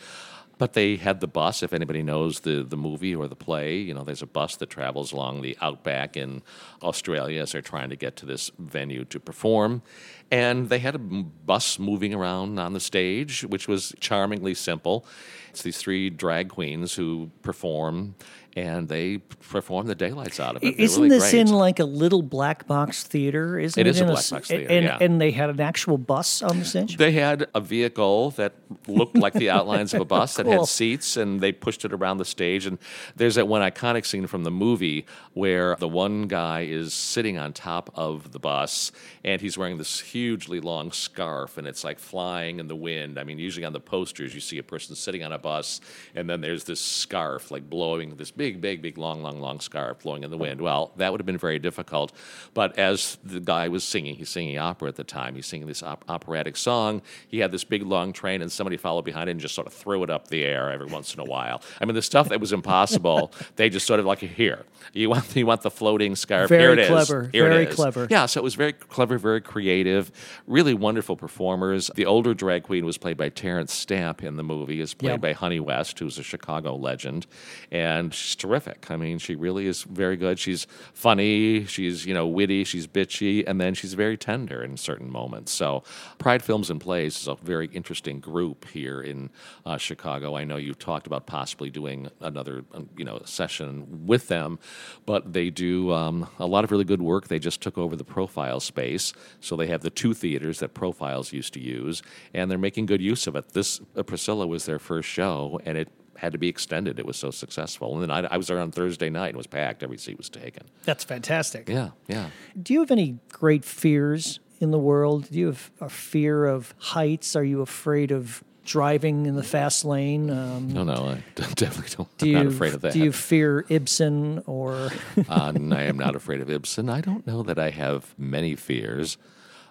But they had the bus. If anybody knows the, the movie or the play, you know, there's a bus that travels along the outback in Australia as they're trying to get to this venue to perform. And they had a bus moving around on the stage, which was charmingly simple. It's these three drag queens who perform, and they perform the daylights out of it. Isn't really this great. in like a little black box theater? Isn't It it, is a black s- box theater, And, yeah. and they had an actual bus on the stage? They had a vehicle that looked like the outlines of a bus that had seats, and they pushed it around the stage. And there's that one iconic scene from the movie where the one guy is sitting on top of the bus, and he's wearing this hugely long scarf, and it's like flying in the wind. I mean, usually on the posters, you see a person sitting on a bus, and then there's this scarf like blowing, this big, big, big, long, long, long scarf blowing in the wind. Well, that would have been very difficult. But as the guy was singing, he's singing opera at the time, he's singing this op- operatic song. He had this big, long train, and somebody followed behind it and just sort of threw it up the air every once in a while. I mean, the stuff that was impossible, they just sort of like, here, you want, you want the floating scarf? Very Here it is. clever, Here it very is." clever. Yeah, so it was very clever, very creative, really wonderful performers. The older drag queen was played by Terence Stamp in the movie, is played by Honey West, who's a Chicago legend, and she's terrific. I mean, she really is very good. She's funny, she's you know witty, she's bitchy, and then she's very tender in certain moments. So, Pride Films and Plays is a very interesting group here in uh, Chicago. I know you've talked about possibly doing another um, you know session with them, but they do um, a lot of really good work. They just took over the Profile space, so they have the two theaters that Profiles used to use, and they're making good use of it. This uh, Priscilla was their first show, and it had to be extended. It was so successful. And then I, I was there on Thursday night and it was packed. Every seat was taken. That's fantastic. Yeah, yeah. Do you have any great fears in the world? Do you have a fear of heights? Are you afraid of driving in the fast lane? Um, No, no, I definitely don't. do I'm you, not afraid of that. Do you fear Ibsen or uh, I am not afraid of Ibsen. I don't know that I have many fears.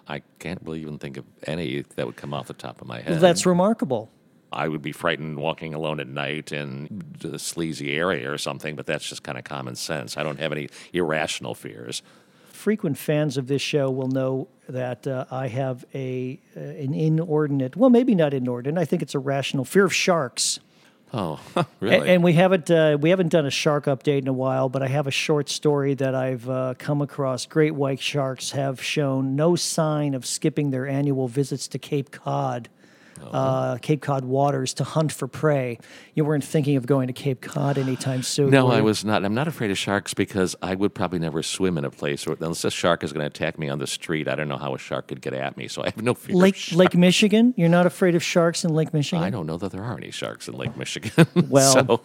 I can't really even think of any that would come off the top of my head. that's remarkable. I would be frightened walking alone at night in a sleazy area or something, but that's just kind of common sense. I don't have any irrational fears. Frequent fans of this show will know that uh, I have a uh, an inordinate, well, maybe not inordinate. I think it's a rational fear of sharks. Oh, really? And we haven't uh, we haven't done a shark update in a while, but I have a short story that I've uh, come across. Great white sharks have shown no sign of skipping their annual visits to Cape Cod. Uh, Cape Cod waters to hunt for prey. You weren't thinking of going to Cape Cod anytime soon. No, I was not. I'm not afraid of sharks because I would probably never swim in a place where, unless a shark is going to attack me on the street. I don't know how a shark could get at me, so I have no fear. Lake. Lake Michigan. You're not afraid of sharks in Lake Michigan. I don't know that there are any sharks in Lake Michigan. Well, so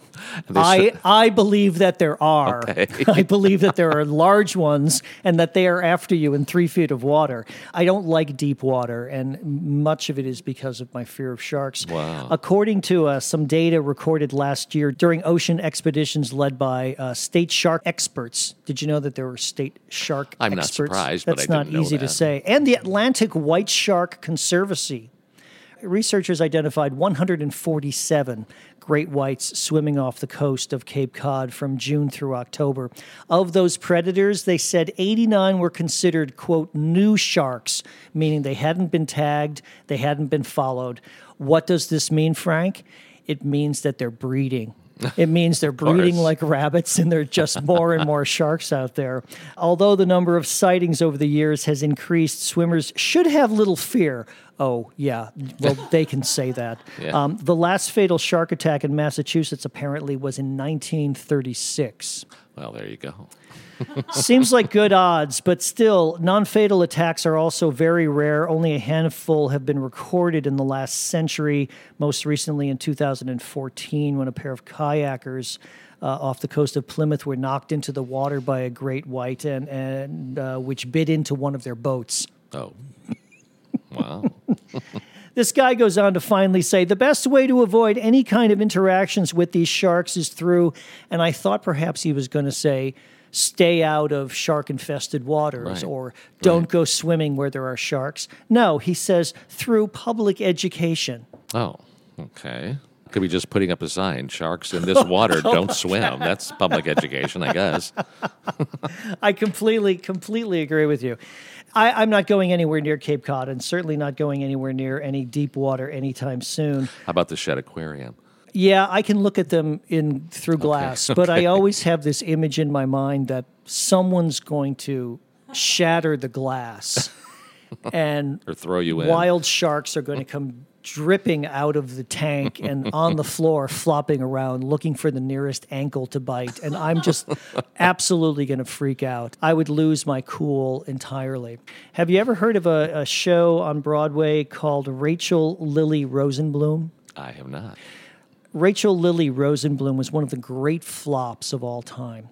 I, I believe that there are. Okay. I believe that there are large ones and that they are after you in three feet of water. I don't like deep water, and much of it is because of my fear of sharks. Wow. According to uh, some data recorded last year during ocean expeditions led by uh, state shark experts, did you know that there were state shark I'm not experts? surprised, but That's I not didn't know easy to say. And the Atlantic White Shark Conservancy researchers identified 147 great whites swimming off the coast of Cape Cod from June through October. Of those predators, they said 89 were considered, quote, new sharks, meaning they hadn't been tagged, they hadn't been followed. What does this mean, Frank? It means that they're breeding. It means they're breeding like rabbits, and there are just more and more sharks out there. Although the number of sightings over the years has increased, swimmers should have little fear Oh, yeah. Well, they can say that. Yeah. Um, the last fatal shark attack in Massachusetts apparently was in 1936. Well, there you go. Seems like good odds, but still, non fatal attacks are also very rare. Only a handful have been recorded in the last century, most recently in 2014, when a pair of kayakers. Uh, off the coast of Plymouth, were knocked into the water by a great white, and, and uh, which bit into one of their boats. Oh. Wow. This guy goes on to finally say the best way to avoid any kind of interactions with these sharks is through, and I thought perhaps he was going to say, stay out of shark infested waters Right. or don't Right. go swimming where there are sharks. No, he says through public education. Oh, okay. Could be just putting up a sign: "Sharks in this water don't swim." That's public education, I guess. I completely, completely agree with you. I, I'm not going anywhere near Cape Cod and certainly not going anywhere near any deep water anytime soon. How about the Shedd Aquarium? Yeah, I can look at them in through glass, but I always have this image in my mind that someone's going to shatter the glass and Or throw you in? wild sharks are going to come dripping out of the tank and on the floor flopping around looking for the nearest ankle to bite and I'm just absolutely going to freak out. I would lose my cool entirely. Have you ever heard of a, a show on Broadway called Rachael Lily Rosenbloom? I have not. Rachael Lily Rosenbloom was one of the great flops of all time.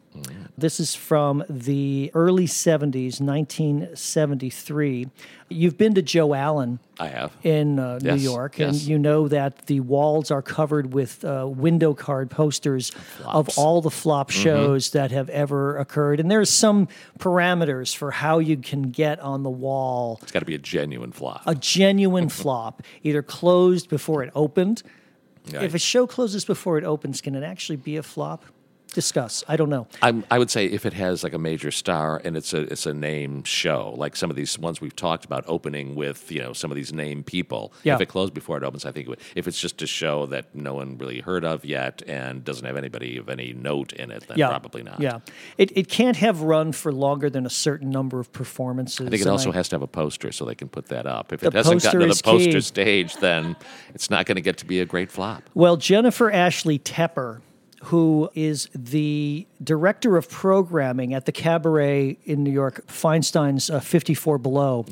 This is from the early 70s, 1973. You've been to Joe Allen I have. in uh, New York, yes. and you know that the walls are covered with uh, window card posters of all the flop Mm-hmm. shows that have ever occurred. And there's some parameters for how you can get on the wall It's got to be a genuine flop. a genuine flop, either closed before it opened. Right. If a show closes before it opens, can it actually be a flop? Discuss. I don't know. I'm, I would say if it has like a major star and it's a it's a name show, like some of these ones we've talked about opening with you know some of these name people. Yeah. If it closed before it opens, I think it would. If it's just a show that no one really heard of yet and doesn't have anybody of any note in it, then Yeah, probably not. Yeah, it it can't have run for longer than a certain number of performances. I think it also has to have a poster so they can put that up. If it hasn't gotten to the poster key. stage, then it's not going to get to be a great flop. Well, Jennifer Ashley Tepper, who is the director of programming at the Cabaret in New York, Feinstein's uh, 54 Below,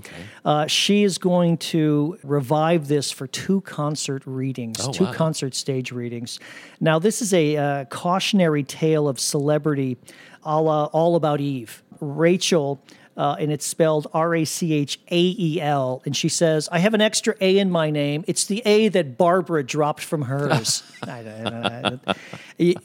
uh, she is going to revive this for two concert readings, Oh, two wow. concert stage readings. Now, this is a uh, cautionary tale of celebrity a la All About Eve. Rachel. Uh, and it's spelled R A C H A E L. And she says, I have an extra A in my name. It's the A that Barbara dropped from hers. I don't- I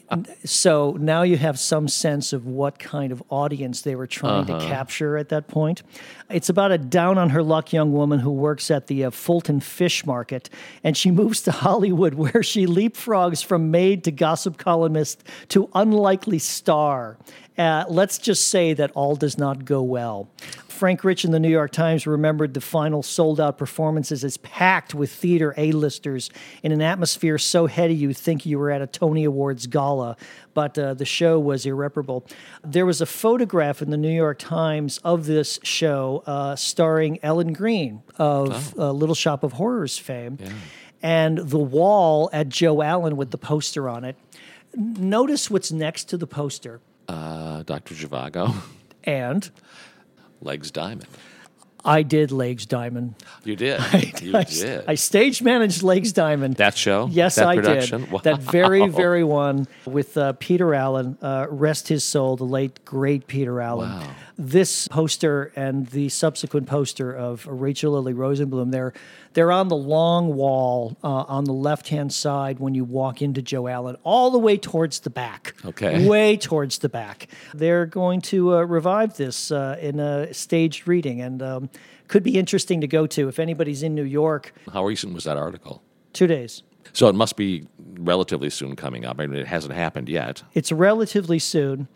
so now you have some sense of what kind of audience they were trying to capture at that point. It's about a down on her luck young woman who works at the uh, Fulton Fish Market, and she moves to Hollywood where she leapfrogs from maid to gossip columnist to unlikely star. Uh, let's just say that all does not go well. Frank Rich in the New York Times remembered the final sold out performances as packed with theater A-listers in an atmosphere so heady you'd think you were at a Tony Awards gala, but uh, the show was irreparable. There was a photograph in the New York Times of this show uh, starring Ellen Greene of uh, Little Shop of Horrors fame. And the wall at Joe Allen with the poster on it. Notice what's next to the poster. Uh, Dr. Zhivago, And Legs Diamond. I did Legs Diamond. You did. you I, did. I stage managed Legs Diamond. that show? Yes, that I production? did. Wow. That very, very one with uh, Peter Allen. Uh, rest his soul, the late great Peter Allen. Wow. This poster and the subsequent poster of Rachael Lily Rosenbloom, they're they're on the long wall uh, on the left hand side when you walk into Joe Allen, all the way towards the back. Okay. way towards the back. They're going to uh, revive this uh, in a staged reading, and um, could be interesting to go to if anybody's in New York. How recent was that article? Two days. So it must be relatively soon coming up. I mean, it hasn't happened yet. It's relatively soon.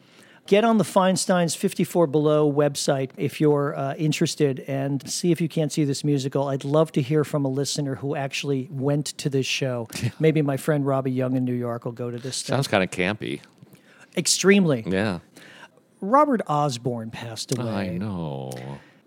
Get on the Feinstein's 54 Below website if you're uh, interested and see if you can't see this musical. I'd love to hear from a listener who actually went to this show. Maybe my friend Robbie Young in New York will go to this. Sounds kind of campy. Extremely. Yeah. Robert Osborne passed away. I know.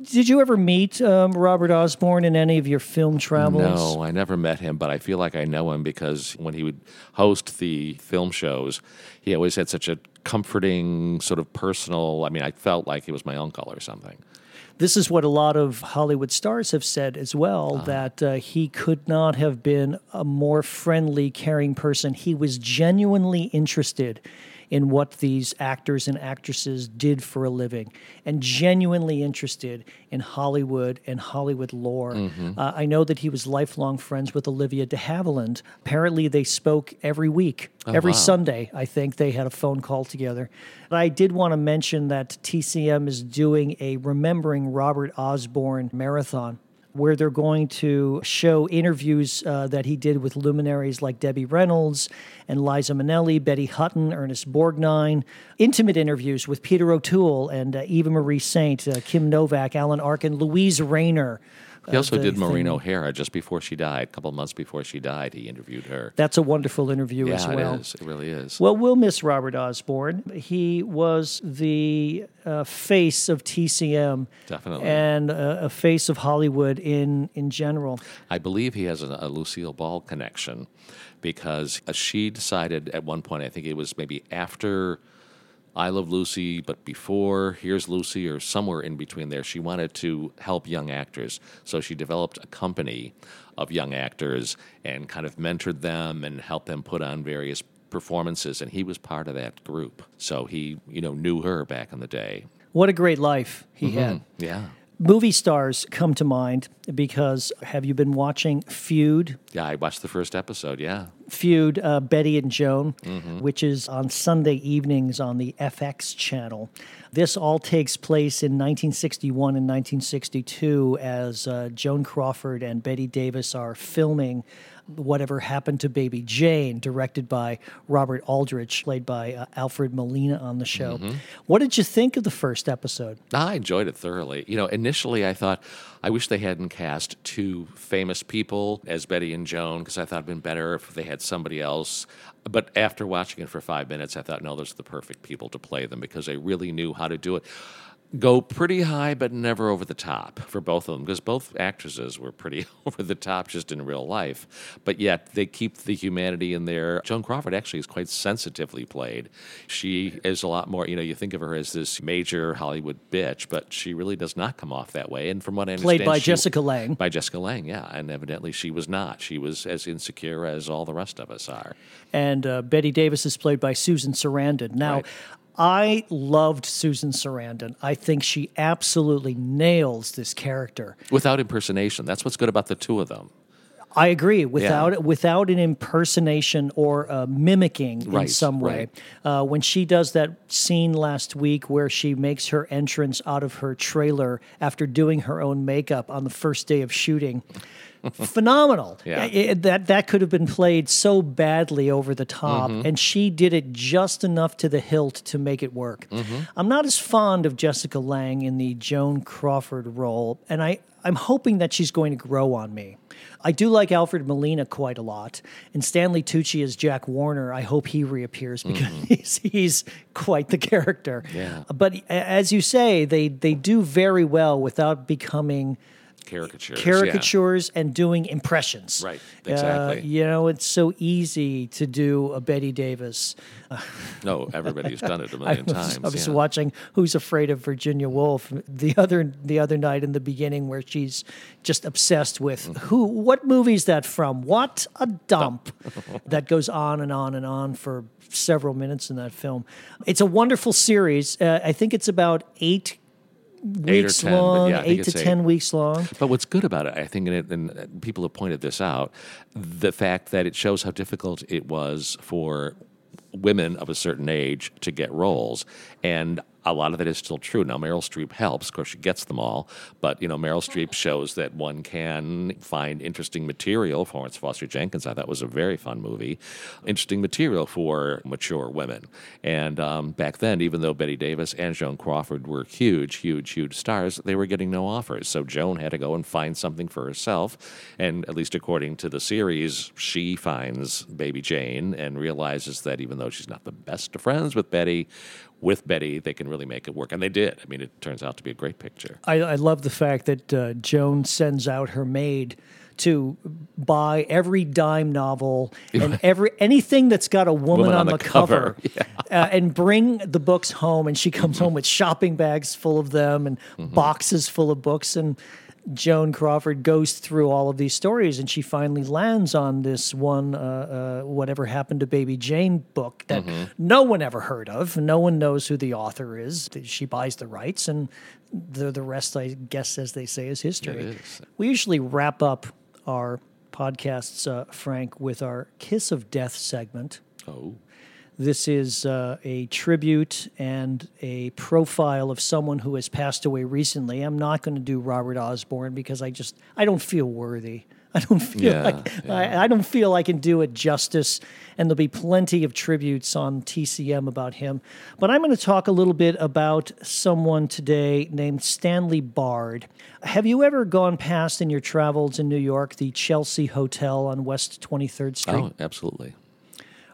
Did you ever meet um, Robert Osborne in any of your film travels? No, I never met him, but I feel like I know him because when he would host the film shows, he always had such a comforting, sort of personal. I mean, I felt like he was my uncle or something. This is what a lot of Hollywood stars have said as well that uh, he could not have been a more friendly, caring person. He was genuinely interested in what these actors and actresses did for a living and genuinely interested in Hollywood and Hollywood lore. Uh, I know that he was lifelong friends with Olivia de Havilland. Apparently, they spoke every week, every wow. Sunday, I think they had a phone call together. But I did want to mention that TCM is doing a Remembering Robert Osborne marathon where they're going to show interviews uh, that he did with luminaries like Debbie Reynolds and Liza Minnelli, Betty Hutton, Ernest Borgnine, intimate interviews with Peter O'Toole and uh, Eva Marie Saint, uh, Kim Novak, Alan Arkin, Luise Rainer. He also did Maureen thing. O'Hara just before she died, a couple of months before she died. He interviewed her. That's a wonderful interview as yeah, well. it is. It really is. Well, we'll miss Robert Osborne. He was the uh, face of TCM Definitely. and uh, a face of Hollywood in, in general. I believe he has a, a Lucille Ball connection because uh, she decided at one point, I think it was maybe after I Love Lucy, but before Here's Lucy, or somewhere in between there, she wanted to help young actors. So she developed a company of young actors and kind of mentored them and helped them put on various performances. And he was part of that group. So he, you know, knew her back in the day. What a great life he mm-hmm. had. Yeah. Movie stars come to mind because have you been watching Feud? Yeah, I watched the first episode. Yeah. Feud, uh, Bette and Joan, which is on Sunday evenings on the FX channel. This all takes place in 1961 and 1962 as uh, Joan Crawford and Bette Davis are filming Whatever Happened to Baby Jane, directed by Robert Aldrich, played by uh, Alfred Molina on the show. What did you think of the first episode? I enjoyed it thoroughly. You know, initially I thought, I wish they hadn't cast two famous people as Bette and Joan because I thought it'd been better if they had somebody else. But after watching it for five minutes, I thought, no, those are the perfect people to play them because they really knew how to do it. Go pretty high, but never over the top for both of them because both actresses were pretty over the top just in real life. But yet they keep the humanity in there. Joan Crawford actually is quite sensitively played. She is a lot more, you know, you think of her as this major Hollywood bitch, but she really does not come off that way. And from what I understand, Played by she- Jessica Lange. By Jessica Lange, yeah. And evidently she was not. She was as insecure as all the rest of us are. and uh, Bette Davis is played by Susan Sarandon. Now, Right. I loved Susan Sarandon. I think she absolutely nails this character. Without impersonation. That's what's good about the two of them. I agree. Without without an impersonation or uh, mimicking in some way, uh, when she does that scene last week where she makes her entrance out of her trailer after doing her own makeup on the first day of shooting, phenomenal. Yeah. I- I- that that could have been played so badly over the top, Mm-hmm. and she did it just enough to the hilt to make it work. Mm-hmm. I'm not as fond of Jessica Lange in the Joan Crawford role, and I I'm hoping that she's going to grow on me. I do like Alfred Molina quite a lot, and Stanley Tucci as Jack Warner. I hope he reappears because he's, he's quite the character. Mm-hmm. Yeah. But as you say, they they do very well without becoming Caricatures. yeah. caricatures and doing impressions. Right, Uh, exactly. you know, it's so easy to do a Bette Davis. No, everybody's done it a million was, times. I was yeah. watching Who's Afraid of Virginia Woolf the other the other night in the beginning where she's just obsessed with Mm-hmm. who what movie is that from? What a dump. that goes on and on and on for several minutes in that film. It's a wonderful series. Uh, I think it's about eight weeks 10, but long, yeah, eight to eight. ten weeks long. But what's good about it, I think, and, it, and people have pointed this out, the fact that it shows how difficult it was for women of a certain age to get roles, and a lot of that is still true. Now, Meryl Streep helps, of course, she gets them all, but you know, Meryl Streep shows that one can find interesting material. Florence Foster Jenkins, I thought, was a very fun movie, interesting material for mature women. And um, back then, even though Bette Davis and Joan Crawford were huge, huge, huge stars, they were getting no offers. So Joan had to go and find something for herself. And at least according to the series, she finds Baby Jane and realizes that even though she's not the best of friends with Bette, with Bette, they can really make it work. And they did. I mean, it turns out to be a great picture. I, I love the fact that uh, Joan sends out her maid to buy every dime novel and every anything that's got a woman, Woman on, on the, the cover, cover. uh, and bring the books home. And she comes home with shopping bags full of them and boxes full of books. And Joan Crawford goes through all of these stories, and she finally lands on this one, uh, uh, "Whatever Happened to Baby Jane" book that no one ever heard of. No one knows who the author is. She buys the rights, and the the rest, I guess, as they say, is history. Is. We usually wrap up our podcasts, uh, Frank, with our Kiss of Death segment. Oh. This is uh, a tribute and a profile of someone who has passed away recently. I'm not going to do Robert Osborne because I just I don't feel worthy. I don't feel Yeah, like I, I don't feel I can do it justice. And there'll be plenty of tributes on TCM about him. But I'm going to talk a little bit about someone today named Stanley Bard. Have you ever gone past in your travels in New York the Chelsea Hotel on West 23rd Street? Oh, absolutely.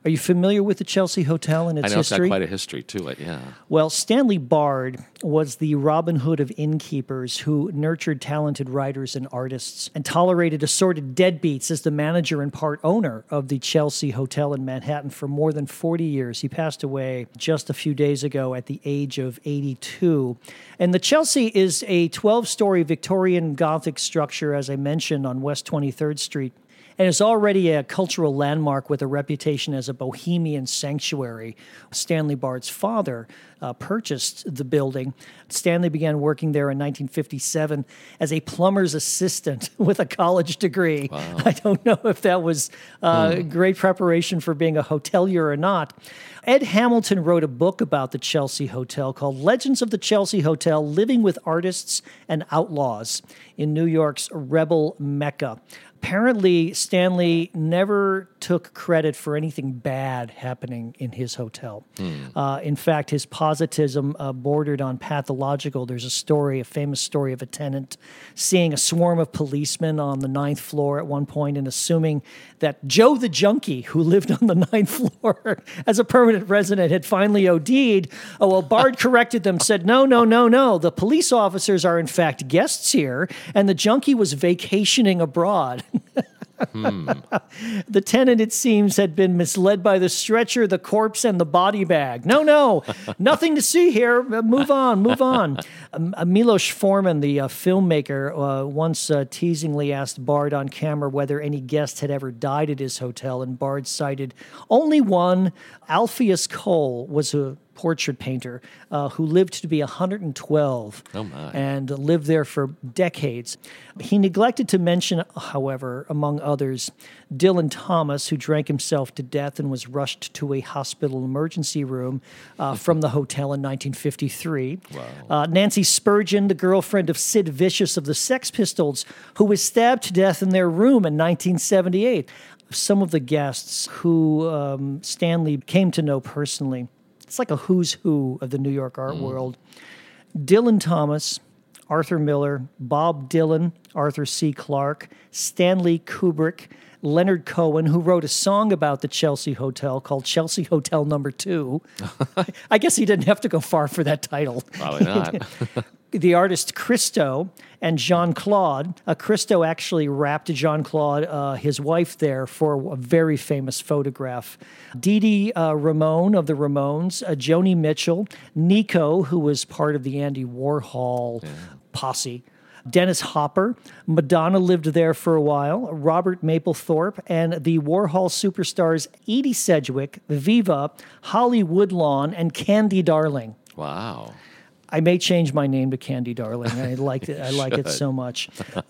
Are you familiar with the Chelsea Hotel and its history? I its know it's history? got quite a history to it. Yeah. Well, Stanley Bard was the Robin Hood of innkeepers who nurtured talented writers and artists and tolerated assorted deadbeats as the manager and part owner of the Chelsea Hotel in Manhattan for more than 40 years. He passed away just a few days ago at the age of 82. And the Chelsea is a 12 story Victorian Gothic structure, as I mentioned, on West 23rd Street and is already a cultural landmark with a reputation as a bohemian sanctuary. Stanley Bard's father uh, purchased the building. Stanley began working there in 1957 as a plumber's assistant with a college degree. I don't know if that was uh, great preparation for being a hotelier or not. Ed Hamilton wrote a book about the Chelsea Hotel called Legends of the Chelsea Hotel Living with Artists and Outlaws in New York's Rebel Mecca. Apparently, Stanley never took credit for anything bad happening in his hotel. Uh, in fact, his positivism uh, bordered on pathological. There's a story, a famous story of a tenant seeing a swarm of policemen on the ninth floor at one point and assuming that Joe the junkie, who lived on the ninth floor as a permanent resident, had finally OD'd. Oh, well, Bard corrected them, said, no, no, no, no. The police officers are in fact guests here, and the junkie was vacationing abroad. The tenant, it seems, had been misled by the stretcher, the corpse, and the body bag. No, no, nothing to see here. Uh, Move on, move on. Um, uh, Milos Forman, the uh, filmmaker, uh, once uh, teasingly asked Bard on camera whether any guest had ever died at his hotel, and Bard cited only one. Alpheus Cole was a portrait painter uh, who lived to be 112 Oh, and lived there for decades. He neglected to mention, however, among others, Dylan Thomas, who drank himself to death and was rushed to a hospital emergency room uh, from the hotel in 1953. Uh, Nancy Spungen, the girlfriend of Sid Vicious of the Sex Pistols, who was stabbed to death in their room in 1978. Some of the guests who um, Stanley came to know personally. It's like a who's who of the New York art mm. world. Dylan Thomas, Arthur Miller, Bob Dylan, Arthur C. Clarke, Stanley Kubrick, Leonard Cohen, who wrote a song about the Chelsea Hotel called Chelsea Hotel Number Two. I guess he didn't have to go far for that title. Probably not. the artist Christo and Jeanne-Claude. Uh, Christo actually wrapped Jeanne-Claude, uh, his wife, there for a very famous photograph. Dee Dee uh, Ramone of the Ramones, uh, Joni Mitchell, Nico, who was part of the Andy Warhol posse. Dennis Hopper, Madonna lived there for a while, Robert Mapplethorpe, and the Warhol superstars Edie Sedgwick, Viva, Holly Woodlawn, and Candy Darling. wow. I may change my name to Candy Darling. I like it. I like it so much.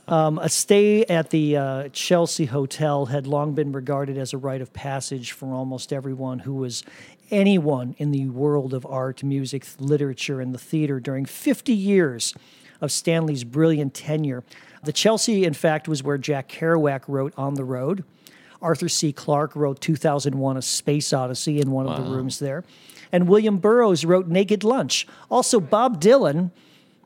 Um, a stay at the uh, Chelsea Hotel had long been regarded as a rite of passage for almost everyone who was anyone in the world of art, music, literature, and the theater during 50 years of Stanley's brilliant tenure. The Chelsea, in fact, was where Jack Kerouac wrote On the Road. Arthur C. Clarke wrote 2001 A Space Odyssey in one of the rooms there. And William Burroughs wrote Naked Lunch. Also, Bob Dylan,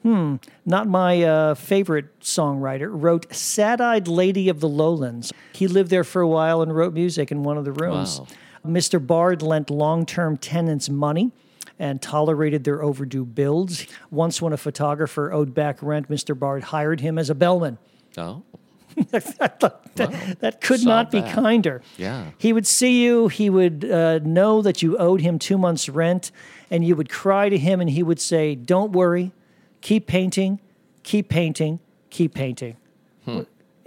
hmm, not my uh, favorite songwriter, wrote Sad Eyed Lady of the Lowlands. He lived there for a while and wrote music in one of the rooms. Wow. Mr. Bard lent long term tenants money. and tolerated their overdue bills. Once, when a photographer owed back rent, Mr. Bard hired him as a bellman. Oh, that, that could Saw not be kinder. Yeah. He would see you, he would uh, know that you owed him two months' rent, and you would cry to him, and he would say, Don't worry, keep painting, keep painting, keep painting.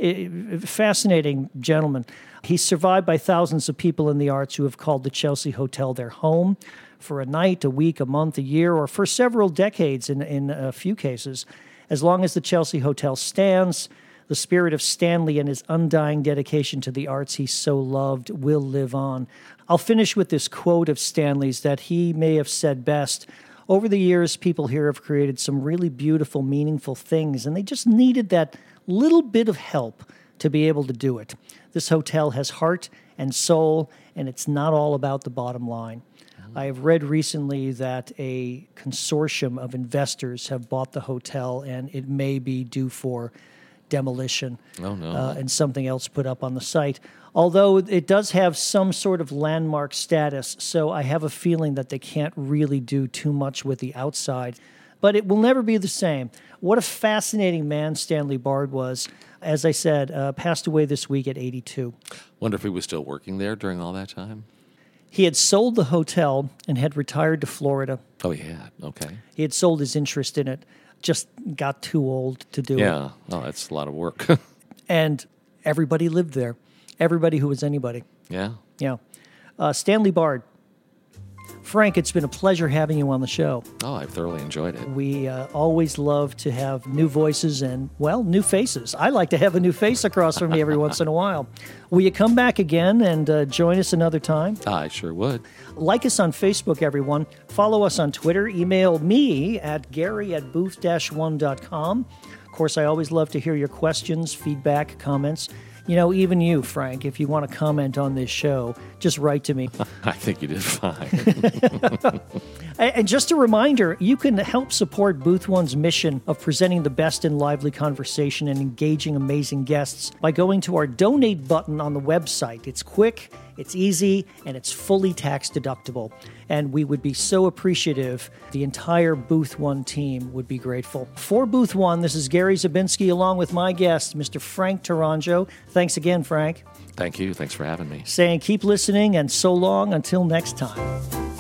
I- fascinating gentleman. He's survived by thousands of people in the arts who have called the Chelsea Hotel their home for a night, a week, a month, a year, or for several decades in, in a few cases. As long as the Chelsea Hotel stands, the spirit of Stanley and his undying dedication to the arts he so loved will live on. I'll finish with this quote of Stanley's that he may have said best. Over the years, people here have created some really beautiful, meaningful things, and they just needed that little bit of help to be able to do it. This hotel has heart and soul, and it's not all about the bottom line. I have read recently that a consortium of investors have bought the hotel, and it may be due for demolition Oh, no. uh, and something else put up on the site. Although it does have some sort of landmark status, so I have a feeling that they can't really do too much with the outside. But it will never be the same. What a fascinating man Stanley Bard was. As I said, uh, passed away this week at 82. wonder if he was still working there during all that time. He had sold the hotel and had retired to Florida. Oh, yeah. Okay. He had sold his interest in it, just got too old to do it. Yeah. Oh, that's a lot of work. And everybody lived there. Everybody who was anybody. yeah. Yeah. Uh, Stanley Bard. Frank, it's been a pleasure having you on the show. Oh, I've thoroughly enjoyed it. We uh, always love to have new voices and, well, new faces. I like to have a new face across from me every once in a while. Will you come back again and uh, join us another time? I sure would. Like us on Facebook, everyone. Follow us on Twitter. Email me at gary at booth one.com. Of course, I always love to hear your questions, feedback, comments. You know, even you, Frank, if you want to comment on this show, just write to me. I think you did fine. And just a reminder, you can help support Booth One's mission of presenting the best in lively conversation and engaging amazing guests by going to our donate button on the website. It's quick, it's easy, and it's fully tax deductible. And we would be so appreciative. The entire Booth One team would be grateful. For Booth One, this is Gary Zabinski along with my guest, Mr. Frank Tourangeau. Thanks again, Frank. Thank you. Thanks for having me. Saying keep listening and so long until next time.